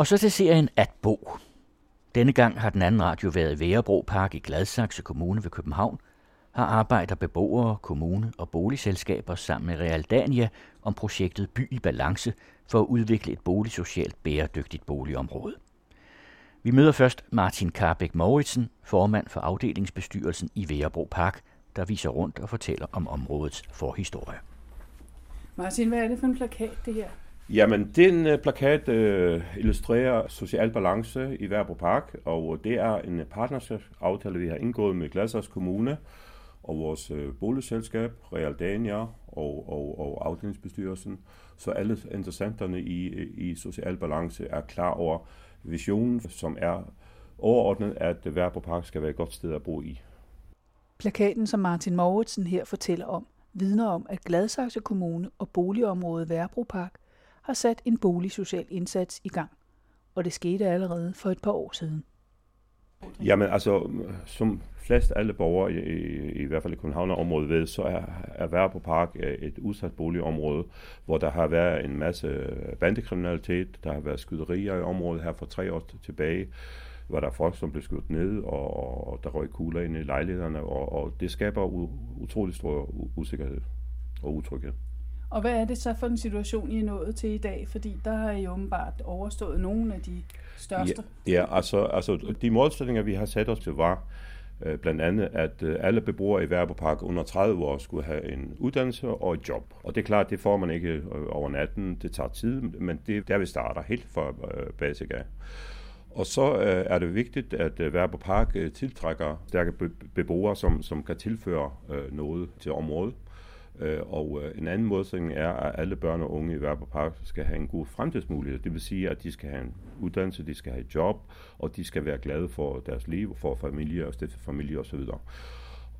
Og så til serien At bo. Denne gang har den anden radio været i Værebro Park i Gladsaxe Kommune ved København, har arbejder beboere, kommune og boligselskaber sammen med Realdania om projektet By i Balance for at udvikle et boligsocialt bæredygtigt boligområde. Vi møder først Martin Karbæk Mauritsen, formand for afdelingsbestyrelsen i Værebro Park, der viser rundt og fortæller om områdets forhistorie. Martin, hvad er det for en plakat, det her? Jamen, den øh, plakat øh, illustrerer social balance i Værbro Park, og det er en partnerskabsaftale, vi har indgået med Gladsaxe Kommune og vores øh, boligselskab, Realdania og, og, og afdelingsbestyrelsen, så alle interessenterne i, i social balance er klar over visionen, som er overordnet, at Værbro Park skal være et godt sted at bo i. Plakaten, som Martin Mauritsen her fortæller om, vidner om, at Gladsaxe Kommune og boligområdet Værbro Park har sat en boligsocial indsats i gang. Og det skete allerede for et par år siden. Jamen altså, som flest alle borgere, i, i, i hvert fald i Københavnerområdet ved, så er, er på Park øh, et udsat boligområde, hvor der har været en masse bandekriminalitet, der har været skyderier i området her for tre år tilbage, var der folk, som blev skudt ned, og, og der røg kugler ind i lejlighederne, og, og det skaber u, utrolig stor usikkerhed og utryghed. Og hvad er det så for en situation, I er nået til i dag? Fordi der har I åbenbart overstået nogle af de største. Ja, ja altså, altså de målsætninger, vi har sat os til, var øh, blandt andet, at øh, alle beboere i Værbepark under 30 år skulle have en uddannelse og et job. Og det er klart, det får man ikke øh, over natten. Det tager tid, men det er der, vi starter helt fra øh, basic af. Og så øh, er det vigtigt, at øh, Værbo Park øh, tiltrækker stærke beboere, som, som kan tilføre øh, noget til området. Øh, og øh, en anden modsætning er, at alle børn og unge i Værbo Park skal have en god fremtidsmulighed. Det vil sige, at de skal have en uddannelse, de skal have et job, og de skal være glade for deres liv, for familie og stifte familie osv.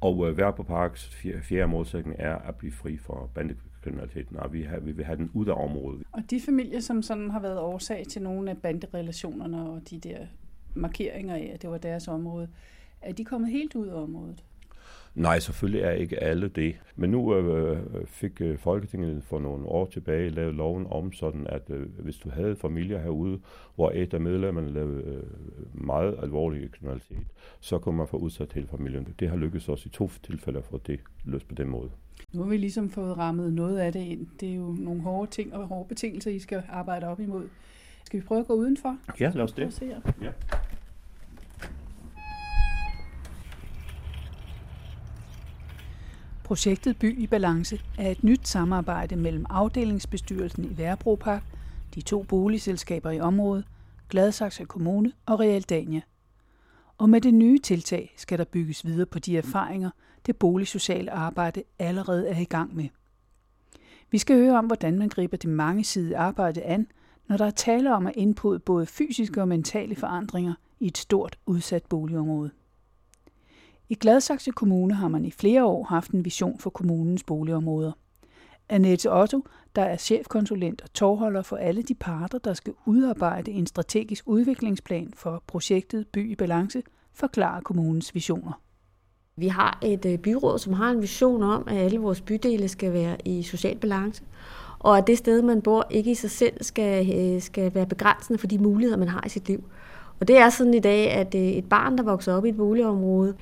Og øh, Værbo Parks fjerde modsætning er at blive fri for bandekriminaliteten, og vi, har, vi vil have den ud af området. Og de familier, som sådan har været årsag til nogle af banderelationerne og de der markeringer af, at det var deres område, er de kommet helt ud af området? Nej, selvfølgelig er ikke alle det. Men nu øh, fik øh, Folketinget for nogle år tilbage lavet loven om sådan, at øh, hvis du havde familier herude, hvor et af medlemmerne lavede øh, meget alvorlig kriminalitet, så kunne man få udsat hele familien. Det har lykkedes os i to tilfælde at få det løst på den måde. Nu har vi ligesom fået rammet noget af det ind. Det er jo nogle hårde ting og hårde betingelser, I skal arbejde op imod. Skal vi prøve at gå udenfor? Ja, lad os det. Ja. Projektet By i Balance er et nyt samarbejde mellem afdelingsbestyrelsen i Værbro Park, de to boligselskaber i området, Gladsaxe Kommune og Realdania. Og med det nye tiltag skal der bygges videre på de erfaringer, det boligsociale arbejde allerede er i gang med. Vi skal høre om, hvordan man griber det mange side arbejde an, når der er tale om at indpode både fysiske og mentale forandringer i et stort udsat boligområde. I Gladsaxe Kommune har man i flere år haft en vision for kommunens boligområder. Annette Otto, der er chefkonsulent og tovholder for alle de parter, der skal udarbejde en strategisk udviklingsplan for projektet By i Balance, forklarer kommunens visioner. Vi har et øh, byråd, som har en vision om, at alle vores bydele skal være i social balance, og at det sted, man bor, ikke i sig selv skal, øh, skal være begrænsende for de muligheder, man har i sit liv. Og det er sådan i dag, at øh, et barn, der vokser op i et boligområde,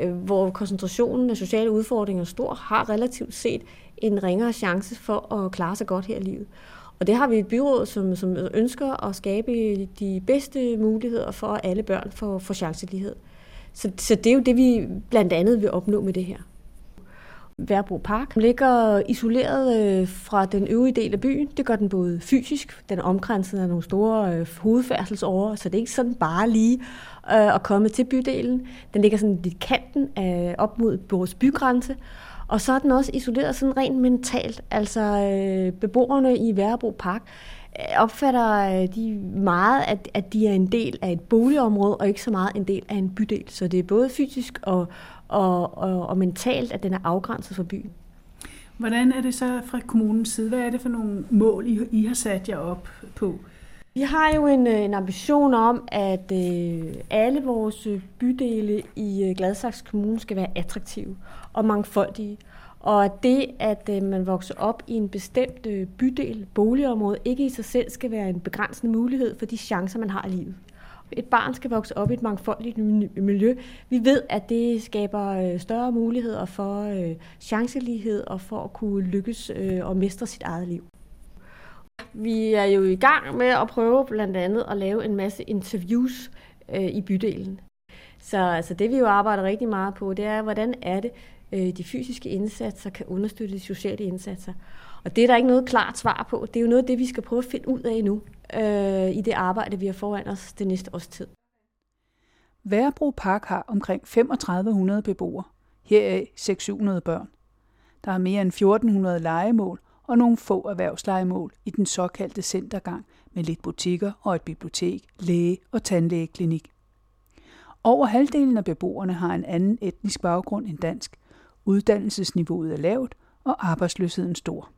Øh, hvor koncentrationen af sociale udfordringer er stor, har relativt set en ringere chance for at klare sig godt her i livet. Og det har vi et byråd, som, som ønsker at skabe de bedste muligheder for, at alle børn får, får chancelighed. Så, så det er jo det, vi blandt andet vil opnå med det her. Værbro Park ligger isoleret øh, fra den øvrige del af byen. Det gør den både fysisk, den er omkranset af nogle store øh, hovedfærdselsårer, så det er ikke sådan bare lige øh, at komme til bydelen. Den ligger sådan lidt kanten af, op mod vores bygrænse. Og så er den også isoleret sådan rent mentalt. Altså øh, beboerne i Værbro Park øh, opfatter øh, de meget, at, at de er en del af et boligområde, og ikke så meget en del af en bydel. Så det er både fysisk og, og, og, og mentalt, at den er afgrænset fra byen. Hvordan er det så fra kommunens side? Hvad er det for nogle mål, I, I har sat jer op på? Vi har jo en, øh, en ambition om, at øh, alle vores øh, bydele i øh, Gladsaxe Kommune skal være attraktive og mangfoldige. Og det, at øh, man vokser op i en bestemt øh, bydel, boligområde, ikke i sig selv skal være en begrænsende mulighed for de chancer, man har i livet. Et barn skal vokse op i et mangfoldigt miljø. Vi ved, at det skaber øh, større muligheder for chancelighed og for at kunne lykkes og mestre sit eget liv. Vi er jo i gang med at prøve blandt andet at lave en masse interviews øh, i bydelen. Så altså, det vi jo arbejder rigtig meget på, det er, hvordan er det, øh, de fysiske indsatser kan understøtte de sociale indsatser. Og det er der ikke noget klart svar på. Det er jo noget af det, vi skal prøve at finde ud af nu øh, i det arbejde, vi har foran os det næste års tid. Værebro Park har omkring 3500 beboere, heraf 600 børn. Der er mere end 1400 legemål og nogle få erhvervslejemål i den såkaldte centergang med lidt butikker og et bibliotek, læge- og tandlægeklinik. Over halvdelen af beboerne har en anden etnisk baggrund end dansk, Uddannelsesniveauet er lavt, og arbejdsløsheden stor.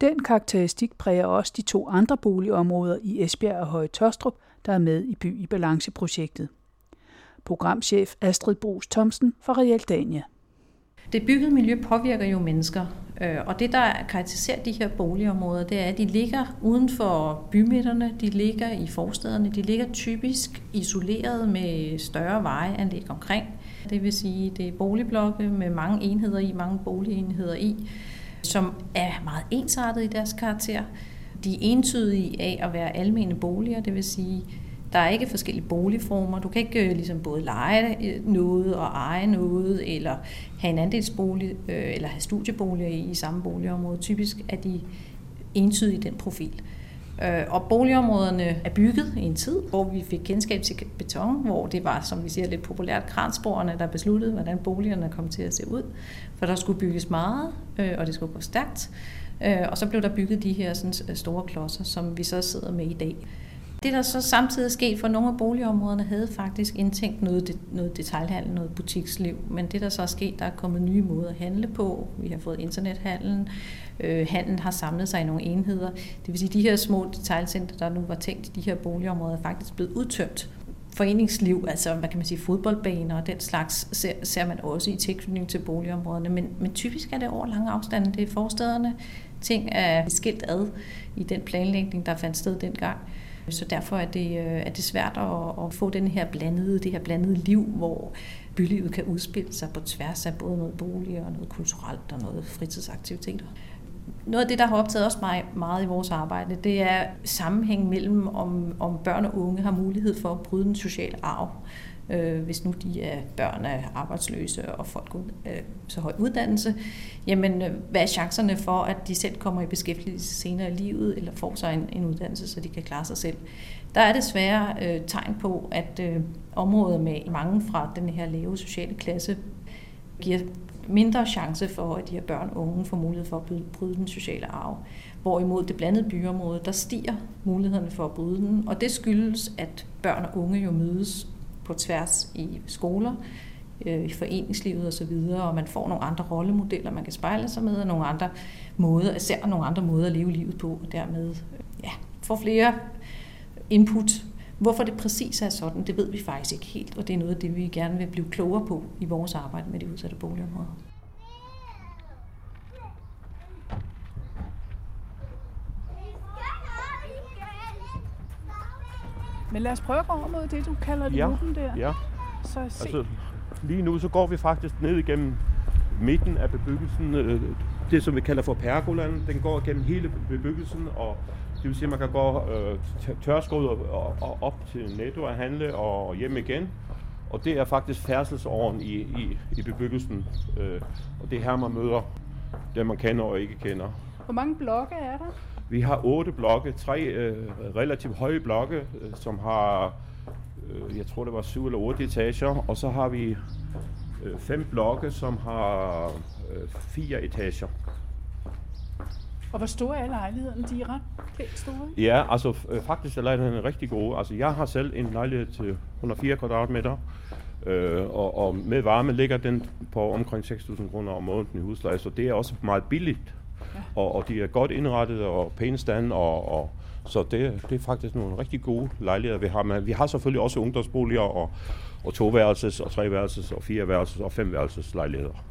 Den karakteristik præger også de to andre boligområder i Esbjerg og Høje Tostrup, der er med i By i Balance-projektet. Programchef Astrid Brugs Thomsen fra Realdania. Det byggede miljø påvirker jo mennesker, Øh, og det, der karakteriserer de her boligområder, det er, at de ligger uden for bymidterne, de ligger i forstederne, de ligger typisk isoleret med større vejeanlæg omkring. Det vil sige, det er boligblokke med mange enheder i, mange boligenheder i, som er meget ensartet i deres karakter. De er entydige af at være almene boliger, det vil sige, der er ikke forskellige boligformer. Du kan ikke øh, ligesom både lege noget og eje noget, eller have en andelsbolig, øh, eller have studieboliger i, i samme boligområde. Typisk er de entydige i den profil. Øh, og boligområderne er bygget i en tid, hvor vi fik kendskab til beton, hvor det var, som vi siger, lidt populært kransborgerne, der besluttede, hvordan boligerne kom til at se ud. For der skulle bygges meget, øh, og det skulle gå stærkt. Øh, og så blev der bygget de her sådan, store klodser, som vi så sidder med i dag. Det, der så samtidig er sket for nogle af boligområderne, havde faktisk indtænkt noget, noget detaljhandel, noget butiksliv. Men det, der så er sket, der er kommet nye måder at handle på. Vi har fået internethandlen. Øh, handlen har samlet sig i nogle enheder. Det vil sige, at de her små detaljcenter, der nu var tænkt i de her boligområder, er faktisk blevet udtømt foreningsliv, altså hvad kan man sige, fodboldbaner og den slags, ser, ser man også i tilknytning til boligområderne. Men, men typisk er det over lange afstande. Det er forstederne. Ting er skilt ad i den planlægning, der fandt sted dengang. Så derfor er det, øh, er det svært at, at få den her blandede, det her blandede liv, hvor bylivet kan udspille sig på tværs af både noget bolig og noget kulturelt og noget fritidsaktiviteter. Noget af det, der har optaget os meget, meget i vores arbejde, det er sammenhæng mellem, om, om børn og unge har mulighed for at bryde den sociale arv øh, hvis nu de er børn af arbejdsløse og folk uden øh, så høj uddannelse, jamen øh, hvad er chancerne for, at de selv kommer i beskæftigelse senere i livet, eller får sig en, en uddannelse, så de kan klare sig selv. Der er desværre øh, tegn på, at øh, områder med mange fra den her lave sociale klasse giver mindre chance for, at de her børn og unge får mulighed for at bryde den sociale arv. Hvorimod det blandede byområde, der stiger mulighederne for at bryde den, og det skyldes, at børn og unge jo mødes på tværs i skoler, øh, i foreningslivet osv., og, og man får nogle andre rollemodeller, man kan spejle sig med, og nogle andre måder, især nogle andre måder at leve livet på, og dermed øh, ja, får flere input. Hvorfor det præcis er sådan, det ved vi faktisk ikke helt, og det er noget af det, vi gerne vil blive klogere på i vores arbejde med de udsatte boligområder. Men lad os prøve at gå over mod det, du kalder ja, lupen der. Ja, så se. Altså, lige nu så går vi faktisk ned igennem midten af bebyggelsen. Øh, det, som vi kalder for pergolaen, den går gennem hele bebyggelsen, og det vil sige, at man kan gå øh, tørskod og, og op til Netto og handle og hjem igen. Og det er faktisk færdselsåren i, i, i bebyggelsen. Øh, og det er her, man møder dem, man kender og ikke kender. Hvor mange blokke er der? Vi har otte blokke, tre øh, relativt høje blokke, øh, som har, øh, jeg tror det var syv eller otte etager, og så har vi øh, fem blokke, som har øh, fire etager. Og hvor store er lejlighederne? De er ret pænt store? Ja, altså øh, faktisk er lejligheden rigtig gode. Altså jeg har selv en lejlighed til 104 kvadratmeter, øh, og, og med varme ligger den på omkring 6.000 kroner om måneden i husleje, så det er også meget billigt og, og de er godt indrettet og pæne stand, og, og så det, det er faktisk nogle rigtig gode lejligheder, vi har. Men vi har selvfølgelig også ungdomsboliger og, og toværelses og treværelses og fireværelses og femværelses lejligheder.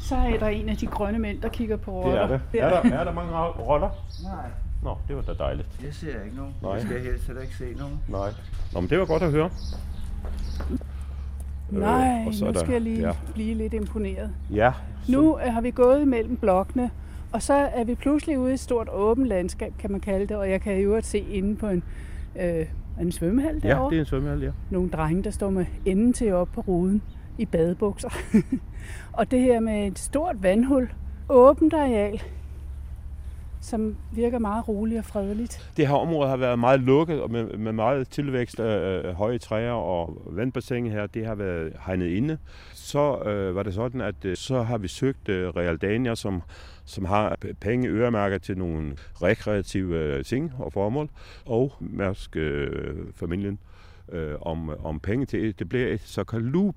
Så er der en af de grønne mænd, der kigger på roller. Det er det. Er der, er der mange roller? Nej, Nå, det var da dejligt. jeg ser ikke nogen. Nej. Jeg skal helst heller ikke se nogen. Nej. Nå, men det var godt at høre. Nej, Øh, og så nu der- skal jeg lige ja. blive lidt imponeret. Ja. Nu øh, har vi gået mellem blokkene, og så er vi pludselig ude i et stort åbent landskab, kan man kalde det, og jeg kan jo se inde på en, øh, en svømmehal Ja, derovre. det er en svømmehal, ja. Nogle drenge, der står med enden til op på ruden i badebukser. og det her med et stort vandhul, åbent areal, som virker meget roligt og fredeligt. Det her område har været meget lukket og med, med meget tilvækst af øh, høje træer og vandbassinet her, det har været hegnet inde. Så øh, var det sådan, at øh, så har vi søgt øh, Realdania, som, som har penge øremærket til nogle rekreative øh, ting og formål, og Mærsk øh, familien øh, om, om penge til. Det bliver et såkaldt loop,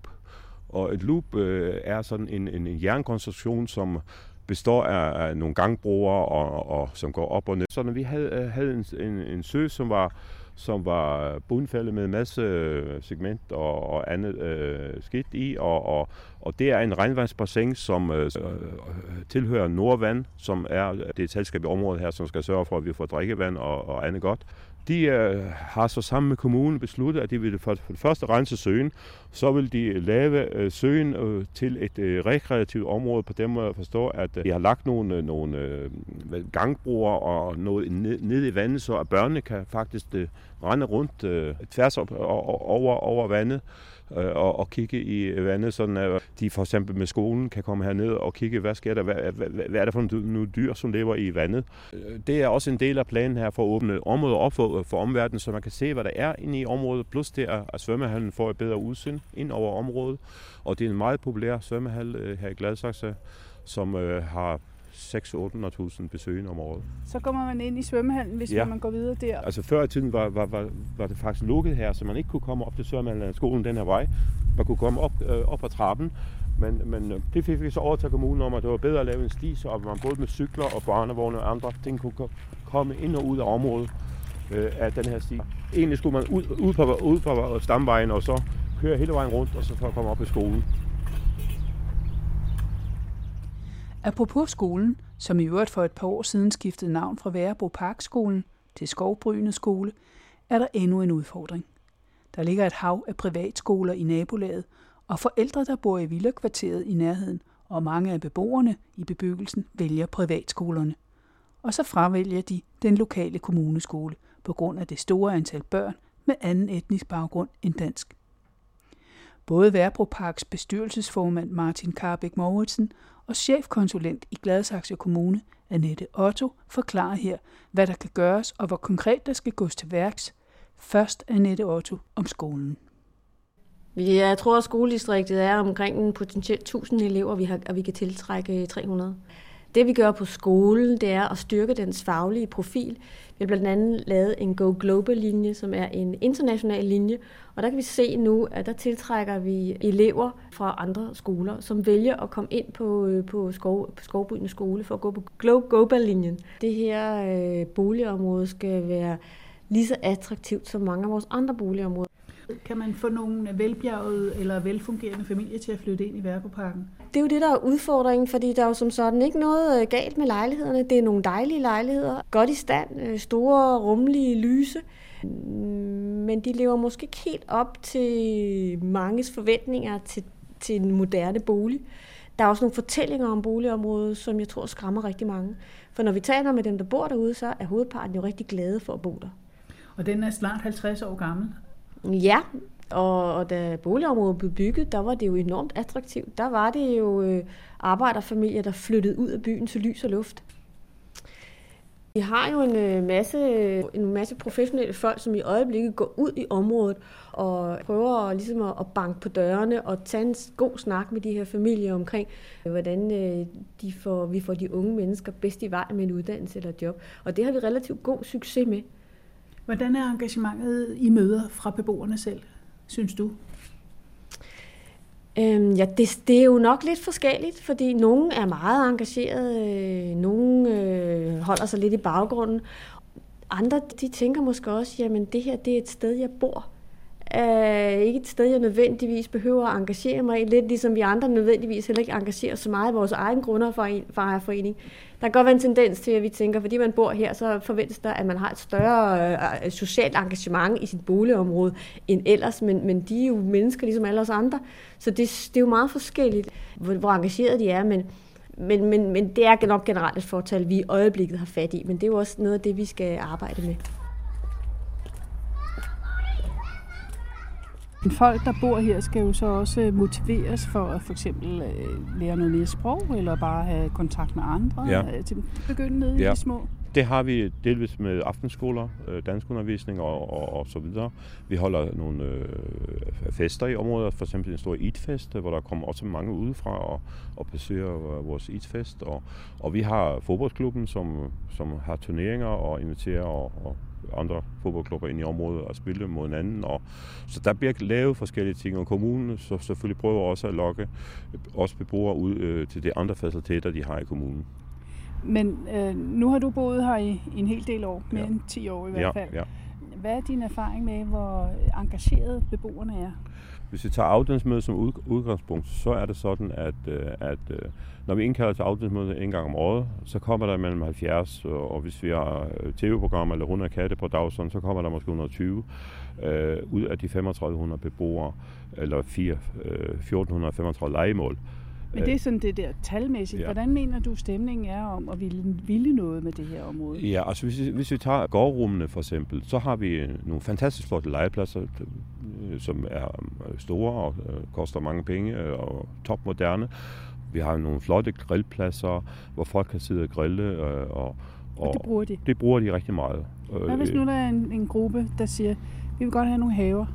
og et loop øh, er sådan en, en, en jernkonstruktion, som består af, af nogle gangbroer, og, og, som går op og ned. Så når vi havde, øh, havde en, en, en sø, som var, som var bundfældet med en masse øh, segment og, og andet øh, skidt i, og, og, og det er en regnvandsbassin, som øh, øh tilhører Nordvand, som er det selskab i området her, som skal sørge for, at vi får drikkevand og, og andet godt. De øh, har så sammen med kommunen besluttet, at de vil for, for det første rense søen, så vil de øh, lave øh, søen øh, til et øh, rekreativt område på den måde at forstå, at øh, de har lagt nogle, øh, nogle øh, gangbroer og noget ned, ned i vandet, så at børnene kan faktisk øh, rende rundt øh, tværs op, over, over vandet. Øh, og, og kigge i øh, vandet, sådan at de for eksempel med skolen kan komme herned og kigge, hvad sker der, hvad, hvad, hvad, er der for nogle dyr, som lever i vandet. Det er også en del af planen her for at åbne området op for, for omverdenen, så man kan se, hvad der er inde i området, plus det er, at svømmehallen får et bedre udsyn ind over området. Og det er en meget populær svømmehal øh, her i Gladsaxe, som øh, har 600-800.000 besøgende om året. Så kommer man ind i svømmehallen, hvis Ja. man går videre der. Altså før i tiden var, var, var, var det faktisk lukket her, så man ikke kunne komme op til svømmehallen skolen den her vej. Man kunne komme op, øh, op ad trappen, men, men øh, det fik vi så over til kommunen om, at det var bedre at lave en sti, så man både med cykler og barnevogne og andre ting kunne ko- komme ind og ud af området øh, af den her sti. Egentlig skulle man ud, ud, på, ud på stamvejen og så køre hele vejen rundt, og så for at komme op i skolen. Apropos skolen, som i øvrigt for et par år siden skiftede navn fra Værebro Parkskolen til Skovbrynet Skole, er der endnu en udfordring. Der ligger et hav af privatskoler i nabolaget, og forældre, der bor i villakvarteret i nærheden, og mange af beboerne i bebyggelsen vælger privatskolerne. Og så fravælger de den lokale kommuneskole på grund af det store antal børn med anden etnisk baggrund end dansk. Både Værbro Parks bestyrelsesformand Martin Karbæk Mauritsen og chefkonsulent i Gladsaxe Kommune, Annette Otto, forklarer her, hvad der kan gøres og hvor konkret der skal gås til værks. Først Annette Otto om skolen. Jeg tror, at skoledistriktet er omkring en potentielt 1000 elever, vi har, og vi kan tiltrække 300. Det vi gør på skolen, det er at styrke dens faglige profil. Vi har blandt andet lavet en Go Global-linje, som er en international linje, og der kan vi se nu, at der tiltrækker vi elever fra andre skoler, som vælger at komme ind på, øh, på, skov, på Skovbryne skole for at gå på Go Global-linjen. Det her øh, boligområde skal være lige så attraktivt som mange af vores andre boligområder. Kan man få nogle velbjergede eller velfungerende familier til at flytte ind i Værboparken? Det er jo det, der er udfordringen, fordi der er jo som sådan ikke noget øh, galt med lejlighederne. Det er nogle dejlige lejligheder, godt i stand, øh, store, rummelige, lyse. Mm, Men de lever måske ikke helt op til manges forventninger til, til en moderne bolig. Der er også nogle fortællinger om boligområdet, som jeg tror skræmmer rigtig mange. For når vi taler med dem, der bor derude, så er hovedparten jo rigtig glade for at bo der. Og den er snart 50 år gammel. Ja, og, og da boligområdet blev bygget, der var det jo enormt attraktivt. Der var det jo øh, arbejderfamilier, der flyttede ud af byen til lys og luft. Vi har jo en øh, masse, en masse professionelle folk, som i øjeblikket går ud i området og prøver at, ligesom at, at banke på dørene og tage en god snak med de her familier omkring, øh, hvordan øh, de får, vi får de unge mennesker bedst i vej med en uddannelse eller et job. Og det har vi relativt god succes med. Hvordan er engagementet i møder fra beboerne selv, synes du? Øhm, ja, det, det er jo nok lidt forskelligt, fordi nogen er meget engagerede, øh, nogen øh, holder sig lidt i baggrunden. Andre, de tænker måske også, jamen det her, det er et sted, jeg bor er ikke et sted, jeg nødvendigvis behøver at engagere mig i. Lidt ligesom vi andre nødvendigvis heller ikke engagerer så meget i vores egen grundejerforening. Der kan godt være en tendens til, at vi tænker, fordi man bor her, så forventes der, at man har et større øh, socialt engagement i sit boligområde end ellers, men, men de er jo mennesker ligesom alle os andre, så det, det er jo meget forskelligt, hvor, hvor engageret de er, men, men, men, men det er nok generelt et fortal, vi i øjeblikket har fat i, men det er jo også noget af det, vi skal arbejde med. Folk, der bor her, skal jo så også motiveres for at for eksempel øh, lære noget mere sprog, eller bare have kontakt med andre, Ja. øh, til at begynde nede Ja. i de små. Det har vi delvis med aftenskoler, øh, danskundervisning og, og, og så videre. Vi holder nogle øh, fester i området, for eksempel en stor eatfest, hvor der kommer også mange udefra og, og besøger øh, vores eatfest. Og, og vi har fodboldklubben, som, som har turneringer og inviterer og, og andre fodboldklubber ind i området og spille mod hinanden. Og, så der bliver lavet forskellige ting, og kommunen så selvfølgelig prøver også at lokke også beboere ud øh, til de andre faciliteter, de har i kommunen. Men øh, nu har du boet her i, i en hel del år, mere Ja. end 10 år i hvert Ja, fald. ja. Hvad er din erfaring med, hvor engageret beboerne er? Hvis vi tager afdelingsmødet som ud- udgangspunkt, så er det sådan, at, øh, at øh, når vi indkalder til afdelingsmødet en gang om året, så kommer der mellem 70, og hvis vi har øh, tv-programmer eller 100 katte på dagsordenen, så kommer der måske 120 øh, ud af de 3500 beboere, eller 4, øh, 1435 legemål. Men det er sådan det der talmæssigt. Ja. Hvordan mener du, stemningen er om at ville, ville noget med det her område? Ja, altså hvis, vi- hvis vi tager gårdrummene for eksempel, så har vi nogle fantastisk flotte legepladser, som er øh, store og øh, koster mange penge øh, og topmoderne. Vi har nogle flotte grillpladser, hvor folk kan sidde og grille, øh, og, Og det bruger de. det bruger de rigtig meget. Øh, Hvad hvis nu der er en, en gruppe, der siger, vi vil godt have nogle haver?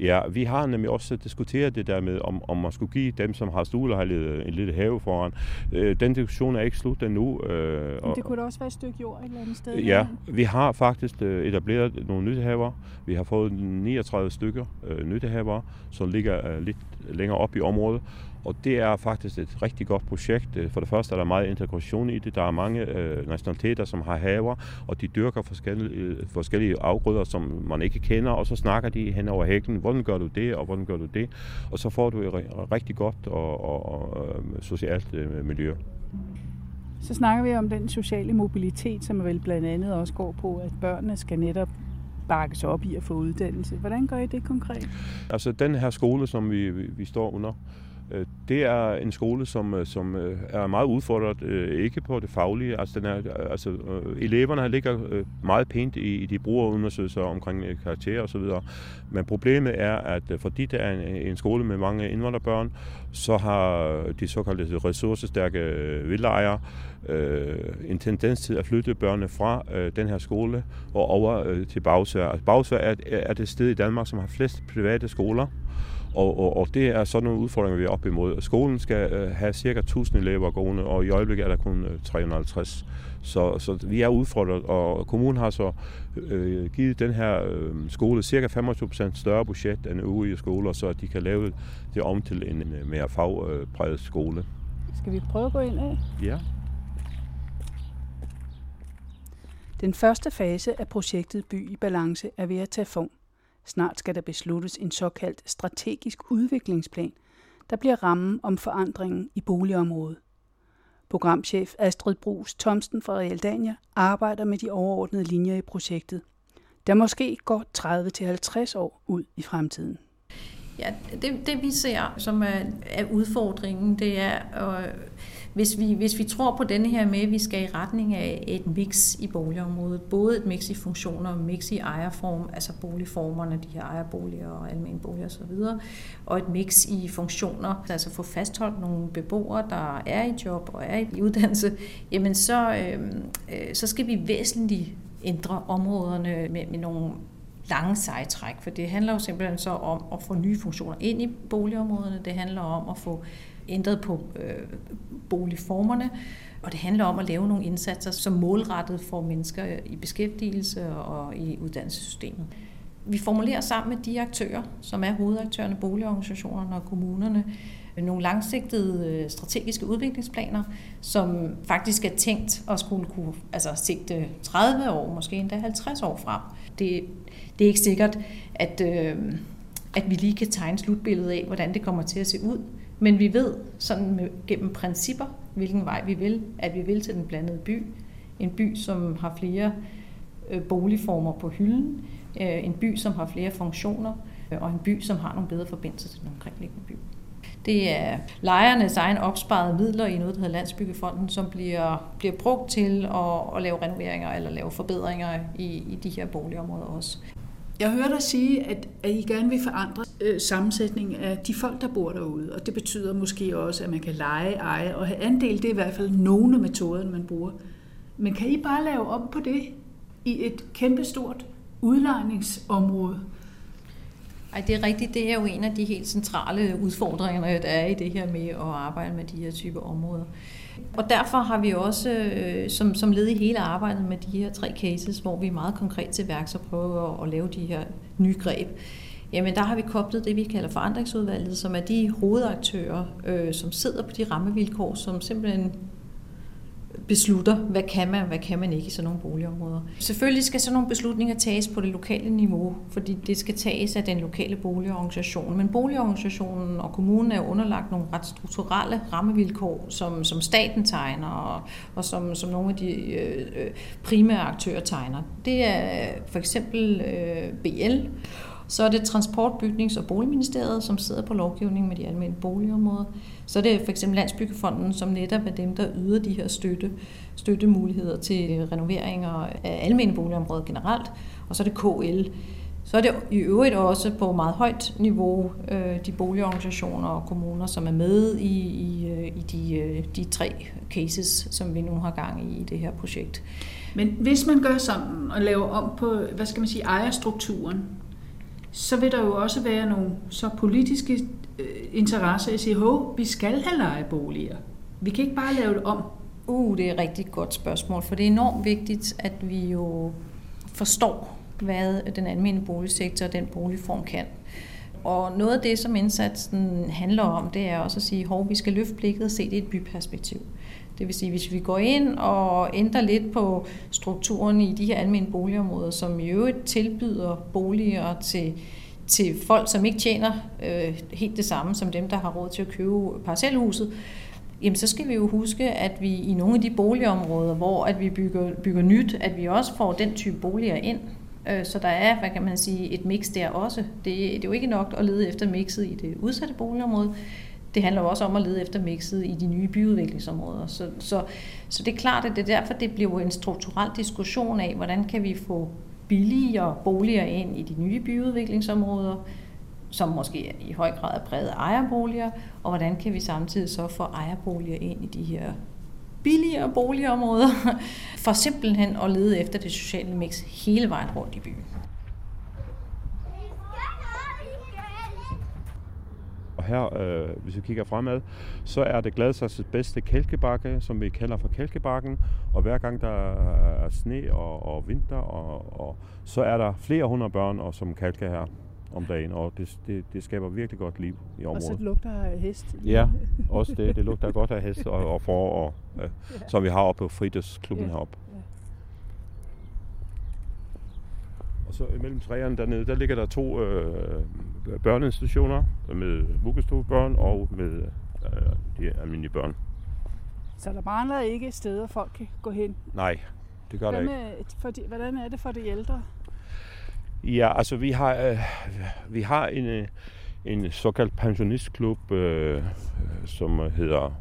Ja, vi har nemlig også diskuteret det der med, om, om man skulle give dem, som har stuelejlighed, en lille have foran. Øh, den diskussion er ikke slut endnu. Øh, Men det kunne da også være et stykke jord et eller andet sted. Ja, vi har faktisk øh, etableret nogle nyttehaver. Vi har fået 39 stykker øh, nyttehaver, som ligger øh, lidt længere op i området. Og det er faktisk et rigtig godt projekt. Øh, For det første er der meget integration i det. Der er mange øh, nationaliteter, som har haver, og de dyrker forskellige, øh, forskellige afgrøder, som man ikke kender, og så snakker de hen over hækken, hvordan gør du det, og hvordan gør du det. Og så får du et ri- rigtig godt og, og, og øh, socialt øh, miljø. Så snakker vi om den sociale mobilitet, som vel blandt andet også går på, at børnene skal netop bakkes op i at få uddannelse. Hvordan gør I det konkret? Altså den her skole, som vi, vi, vi står under, Øh, det er en skole, som, øh, som øh, er meget udfordret, ikke på det faglige. Altså, den er, altså eleverne ligger meget pænt i, i de brugerundersøgelser omkring karakterer osv. Men problemet er, at fordi det er en, en skole med mange indvandrerbørn, så har de såkaldte ressourcestærke vildejere øh, en tendens til at flytte børnene fra øh, den her skole og over øh, til Bagsvær. Altså, Bagsvær er, er det sted i Danmark, som har flest private skoler, og, og, og det er sådan nogle udfordringer, vi er op imod. Skolen skal øh, have cirka 1000 elever gående, og i øjeblikket er der kun øh, 350. Så, så vi er udfordret, og kommunen har så øh, givet den her øh, skole cirka 25% større budget end øvrige skoler, så de kan lave det om til en, en mere fagpræget skole. Skal vi prøve at gå ind af? Ja. Den første fase af projektet By i Balance er ved at tage form. Snart skal der besluttes en såkaldt strategisk udviklingsplan, der bliver rammen om forandringen i boligområdet. Programchef Astrid Brugs Thomsten fra Realdania arbejder med de overordnede linjer i projektet, der måske går 30-50 år ud i fremtiden. Ja, det, det vi ser, som er, er udfordringen, det er, øh, hvis, vi, hvis vi tror på denne her med, at vi skal i retning af et mix i boligområdet, både et mix i funktioner og et mix i ejerform, altså boligformerne, de her ejerboliger og almenboliger osv., og et mix i funktioner, altså få fastholdt nogle beboere, der er i job og er i uddannelse, jamen så, øh, øh, så skal vi væsentligt ændre områderne med, med nogle lange sejtræk, for det handler jo simpelthen så om at få nye funktioner ind i boligområderne, det handler om at få ændret på øh, boligformerne, og det handler om at lave nogle indsatser, som målrettet får mennesker i beskæftigelse og i uddannelsessystemet. vi formulerer sammen med de aktører, som er hovedaktørerne, boligorganisationerne og kommunerne, nogle langsigtede øh, strategiske udviklingsplaner, som faktisk er tænkt at skulle kunne altså sigte 30 år, måske endda 50 år frem. Det, det er ikke sikkert, at, øh, at vi lige kan tegne slutbilledet af, hvordan det kommer til at se ud. Men vi ved sådan med, gennem principper, hvilken vej vi vil, at vi vil til den blandede by. En by, som har flere øh, boligformer på hylden. Øh, en by, som har flere funktioner. Øh, og en by, som har nogle bedre forbindelser til den omkringliggende by. Det er lejernes egen opsparede midler i noget, der hedder Landsbyggefonden, som bliver, bliver brugt til at, at lave renoveringer eller lave forbedringer i, i de her boligområder også. Jeg hører dig sige, at, at I gerne vil forandre øh, sammensætningen af de folk, der bor derude. Og det betyder måske også, at man kan lege, eje og have andel. Det er i hvert fald nogle af metoderne, man bruger. Men kan I bare lave om på det i et kæmpestort udlejningsområde? Ej, det er rigtigt. Det er jo en af de helt centrale udfordringer, der er i det her med at arbejde med de her typer områder. Og derfor har vi også, øh, som, som led i hele arbejdet med de her tre cases, hvor vi er meget konkret til værks og prøver at, at lave de her nye greb, jamen der har vi koblet det, vi kalder forandringsudvalget, som er de hovedaktører, øh, som sidder på de rammevilkår, som simpelthen beslutter, hvad kan man, hvad kan man ikke i sådan nogle boligområder. Selvfølgelig skal sådan nogle beslutninger tages på det lokale niveau, fordi det skal tages af den lokale boligorganisation. Men boligorganisationen og kommunen er underlagt nogle ret strukturelle rammevilkår, som, som staten tegner, og, og som, som nogle af de øh, øh primære aktører tegner. Det er for eksempel øh, BL, så er det Transport-, Bygnings- og Boligministeriet, som sidder på lovgivningen med de almindelige boligområder. Så er det for eksempel Landsbyggefonden, som netop er dem, der yder de her støtte, støttemuligheder til renoveringer af almindelige boligområder generelt. Og så er det KL. Så er det i øvrigt også på meget højt niveau øh, de boligorganisationer og kommuner, som er med i, i, øh, i de, øh, de tre cases, som vi nu har gang i i det her projekt. Men hvis man gør sådan og laver om på, hvad skal man sige, ejerstrukturen, så vil der jo også være nogle så politiske øh, interesser. at sige, at vi skal have lejeboliger. Vi kan ikke bare lave det om. Uh, det er et rigtig godt spørgsmål, for det er enormt vigtigt, at vi jo forstår, hvad den almindelige boligsektor og den boligform kan. Og noget af det, som indsatsen handler om, det er også at sige, at vi skal løfte blikket og se det i et byperspektiv. Det vil sige, hvis vi går ind og ændrer lidt på strukturen i de her almindelige boligområder, som i øvrigt tilbyder boliger til, til folk, som ikke tjener øh, helt det samme som dem, der har råd til at købe parcelhuset, jamen så skal vi jo huske, at vi i nogle af de boligområder, hvor at vi bygger, bygger nyt, at vi også får den type boliger ind. Øh, så der er, hvad kan man sige, et mix der også. Det, det er jo ikke nok at lede efter mixet i det udsatte boligområde det handler også om at lede efter mixet i de nye byudviklingsområder. Så, så, så det er klart, at det er derfor, det bliver en strukturel diskussion af, hvordan kan vi få billigere boliger ind i de nye byudviklingsområder, som måske i høj grad er præget af ejerboliger, og hvordan kan vi samtidig så få ejerboliger ind i de her billigere boligområder, for simpelthen at lede efter det sociale mix hele vejen rundt i byen. Her, øh, hvis vi kigger fremad, så er det Gladsaxes bedste kælkebakke, som vi kalder for kælkebakken. Og hver gang der er sne og, og vinter, og, og, så er der flere hundrede børn, og som kalker her om dagen, og det, det, det skaber virkelig godt liv i området. Og så det lugter af hest. Ja, også det. Det lugter godt af hest og, og forår, øh, ja. som vi har oppe på Fridtøsklubben ja. heroppe. Og så imellem træerne dernede, der ligger der to øh, børneinstitutioner med vuggestuebørn og med øh, de almindelige børn. Så der mangler ikke steder, folk kan gå hen? Nej, det gør der ikke. For de, hvordan er det for de ældre? Ja, altså vi har, øh, vi har en, øh, en såkaldt pensionistklub, øh, som hedder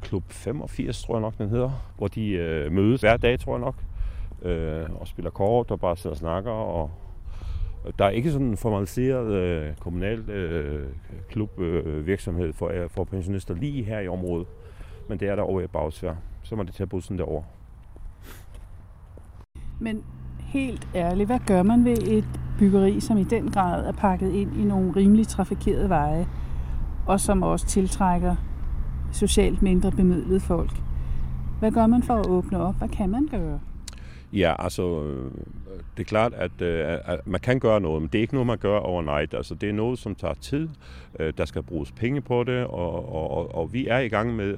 Klub 85, tror jeg nok den hedder, hvor de øh, mødes hver dag, tror jeg nok øh, og spiller kort og bare sidder og snakker. Og, der er ikke sådan en formaliseret øh, kommunal øh, klubvirksomhed øh, for, øh, for pensionister lige her i området, men det er der over i Bagsvær. Så må det tage bussen derover. Men helt ærligt, hvad gør man ved et byggeri, som i den grad er pakket ind i nogle rimelig trafikerede veje, og som også tiltrækker socialt mindre bemidlede folk? Hvad gør man for at åbne op? Hvad kan man gøre? Ja, altså, øh, det er klart, at, øh, at man kan gøre noget, men det er ikke noget, man gør overnight. Altså, det er noget, som tager tid. Øh, der skal bruges penge på det, og, og, og vi er i gang med,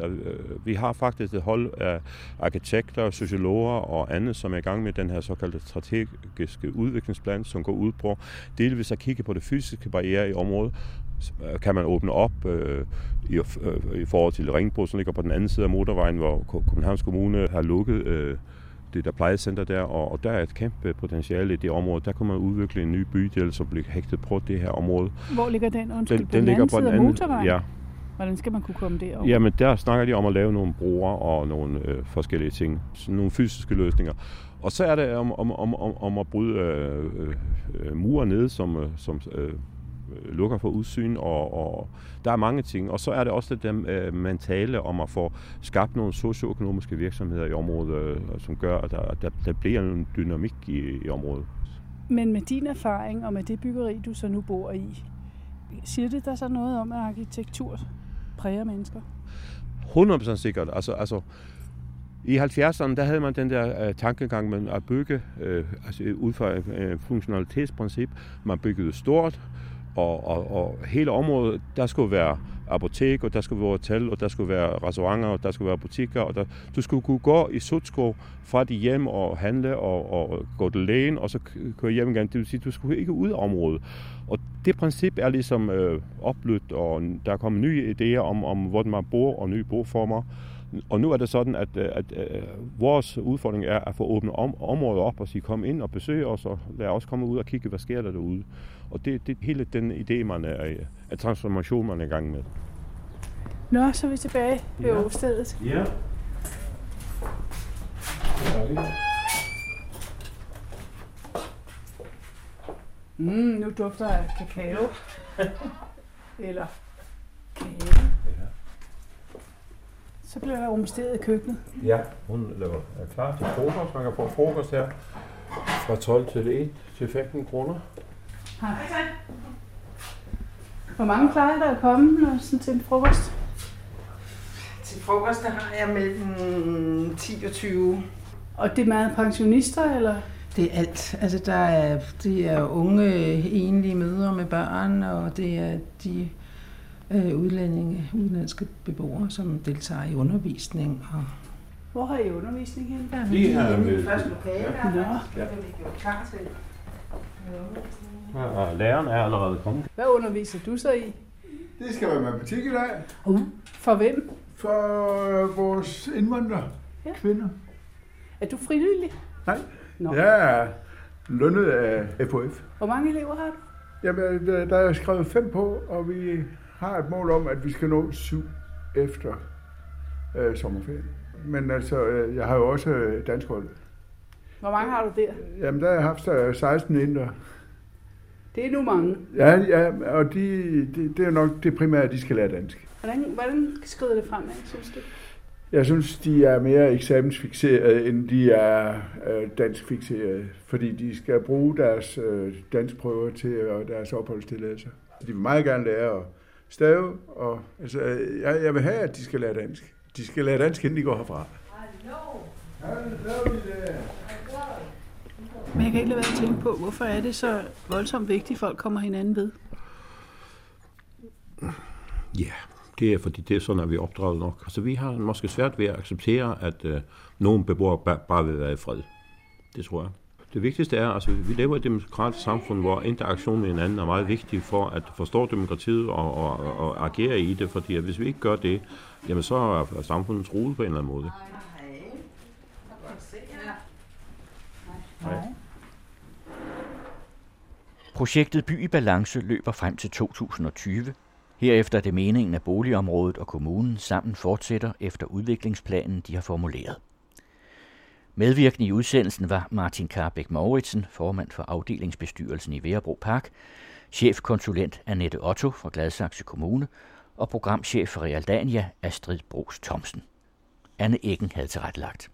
vi har faktisk et hold af arkitekter, sociologer og andet, som er i gang med den her såkaldte strategiske udviklingsplan, som går ud på delvis at kigge på det fysiske barriere i området, kan man åbne op øh, i, øh, i forhold til Ringbro, som ligger på den anden side af motorvejen, hvor Københavns Kommune har lukket øh, det der plejecenter der, og, og der er et kæmpe potentiale i det område. Der kan man udvikle en ny bydel, som bliver hægtet på det her område. Hvor ligger den? Undskyld, den, på den, den ligger på den anden motorvejen? Ja. Hvordan skal man kunne komme derover? Jamen, der snakker de om at lave nogle broer og nogle øh, forskellige ting. Nogle fysiske løsninger. Og så er det om, om, om, om, om at bryde øh, øh, murer ned, som, øh, som øh, lukker for udsyn, og, og der er mange ting. Og så er det også det øh, mentale om at få skabt nogle socioøkonomiske virksomheder i området, øh, som gør, at der, der, der bliver en dynamik i, i området. Men med din erfaring og med det byggeri, du så nu bor i, siger det der så noget om, at arkitektur præger mennesker? 100% sikkert. Altså, altså, i 70'erne, der havde man den der uh, tankegang med at bygge uh, altså, ud fra et uh, funktionalitetsprincip. Man byggede stort, og, og, og hele området, der skulle være apotek, og der skulle være hotel, og der skulle være restauranter, og der skulle være butikker, og der, du skulle kunne gå i Sutsko fra dit hjem og handle og, og gå til lægen, og så køre hjem igen. Det vil sige, du skulle ikke ud af området. Og det princip er ligesom øh, opblødt, og der er kommet nye idéer om, om hvordan man bor og nye boformer. Og nu er det sådan, at, øh, at, at øh, vores udfordring er at få åbnet om, området op og sige, kom ind og besøg os, og lad os komme ud og kigge, hvad sker der derude. Og det er hele den idé, man er, at transformation, man er i gang med. Nå, så er vi tilbage ved ja. åstedet. Ja. Mm, nu dufter af kakao. Eller Så bliver der rumsteret i køkkenet. Ja, hun laver, er klar til frokost. Man kan få frokost her fra 12 til 1 til 15 kroner. Hej. Hvor mange plejer der at komme når, sådan til en frokost? Til frokost der har jeg mellem 10 og 20. Og det er meget pensionister, eller? Det er alt. Altså, der er, det er unge, enlige mødre med børn, og det er de øh, udlændinge, udenlandske beboere, som deltager i undervisning. Og Hvor har I undervisning hen? Der vi er med første lokale, der, Nå. der ja. gjort klar til Ja, læreren er allerede kommet. Hvad underviser du så i? Det skal være matematik i dag. Uh. For hvem? For vores indvandrere, ja. kvinder. Er du frivillig? Nej, Nå. jeg er lønnet af FOF. Hvor mange elever har du? Jamen, der er skrevet fem på, og vi har et mål om, at vi skal nå syv efter øh, sommerferien. Men altså, øh, jeg har jo også øh, dansk hold. Hvor mange har du der? Jamen, der har jeg haft 16 indre. Det er nu mange. Ja, ja og de, de, det er nok det primære, at de skal lære dansk. Hvordan, hvordan skrider det fremad, synes du? Jeg synes, de er mere eksamensfixerede, end de er øh, danskfixerede, fordi de skal bruge deres øh, danskprøver til og deres opholdstilladelse. De vil meget gerne lære at stave, og altså, jeg, jeg vil have, at de skal lære dansk. De skal lære dansk, inden de går herfra. Men jeg kan ikke lade være at tænke på, hvorfor er det så voldsomt vigtigt, at folk kommer hinanden ved? Ja, det er fordi, det er sådan, at vi er opdraget nok. Altså, vi har måske svært ved at acceptere, at øh, nogen beboere bare vil være i fred. Det tror jeg. Det vigtigste er, altså vi lever i et demokratisk samfund, hvor interaktion med hinanden er meget vigtig for at forstå demokratiet og, og, og agere i det, fordi at hvis vi ikke gør det, jamen så er samfundet truet på en eller anden måde. Hej. Projektet By i Balance løber frem til 2020. Herefter er det meningen, at boligområdet og kommunen sammen fortsætter efter udviklingsplanen, de har formuleret. Medvirkende i udsendelsen var Martin Karbæk Mauritsen, formand for afdelingsbestyrelsen i Værebro Park, chefkonsulent Annette Otto fra Gladsaxe Kommune og programchef for Realdania Astrid Brugs Thomsen. Anne Eggen havde tilrettelagt.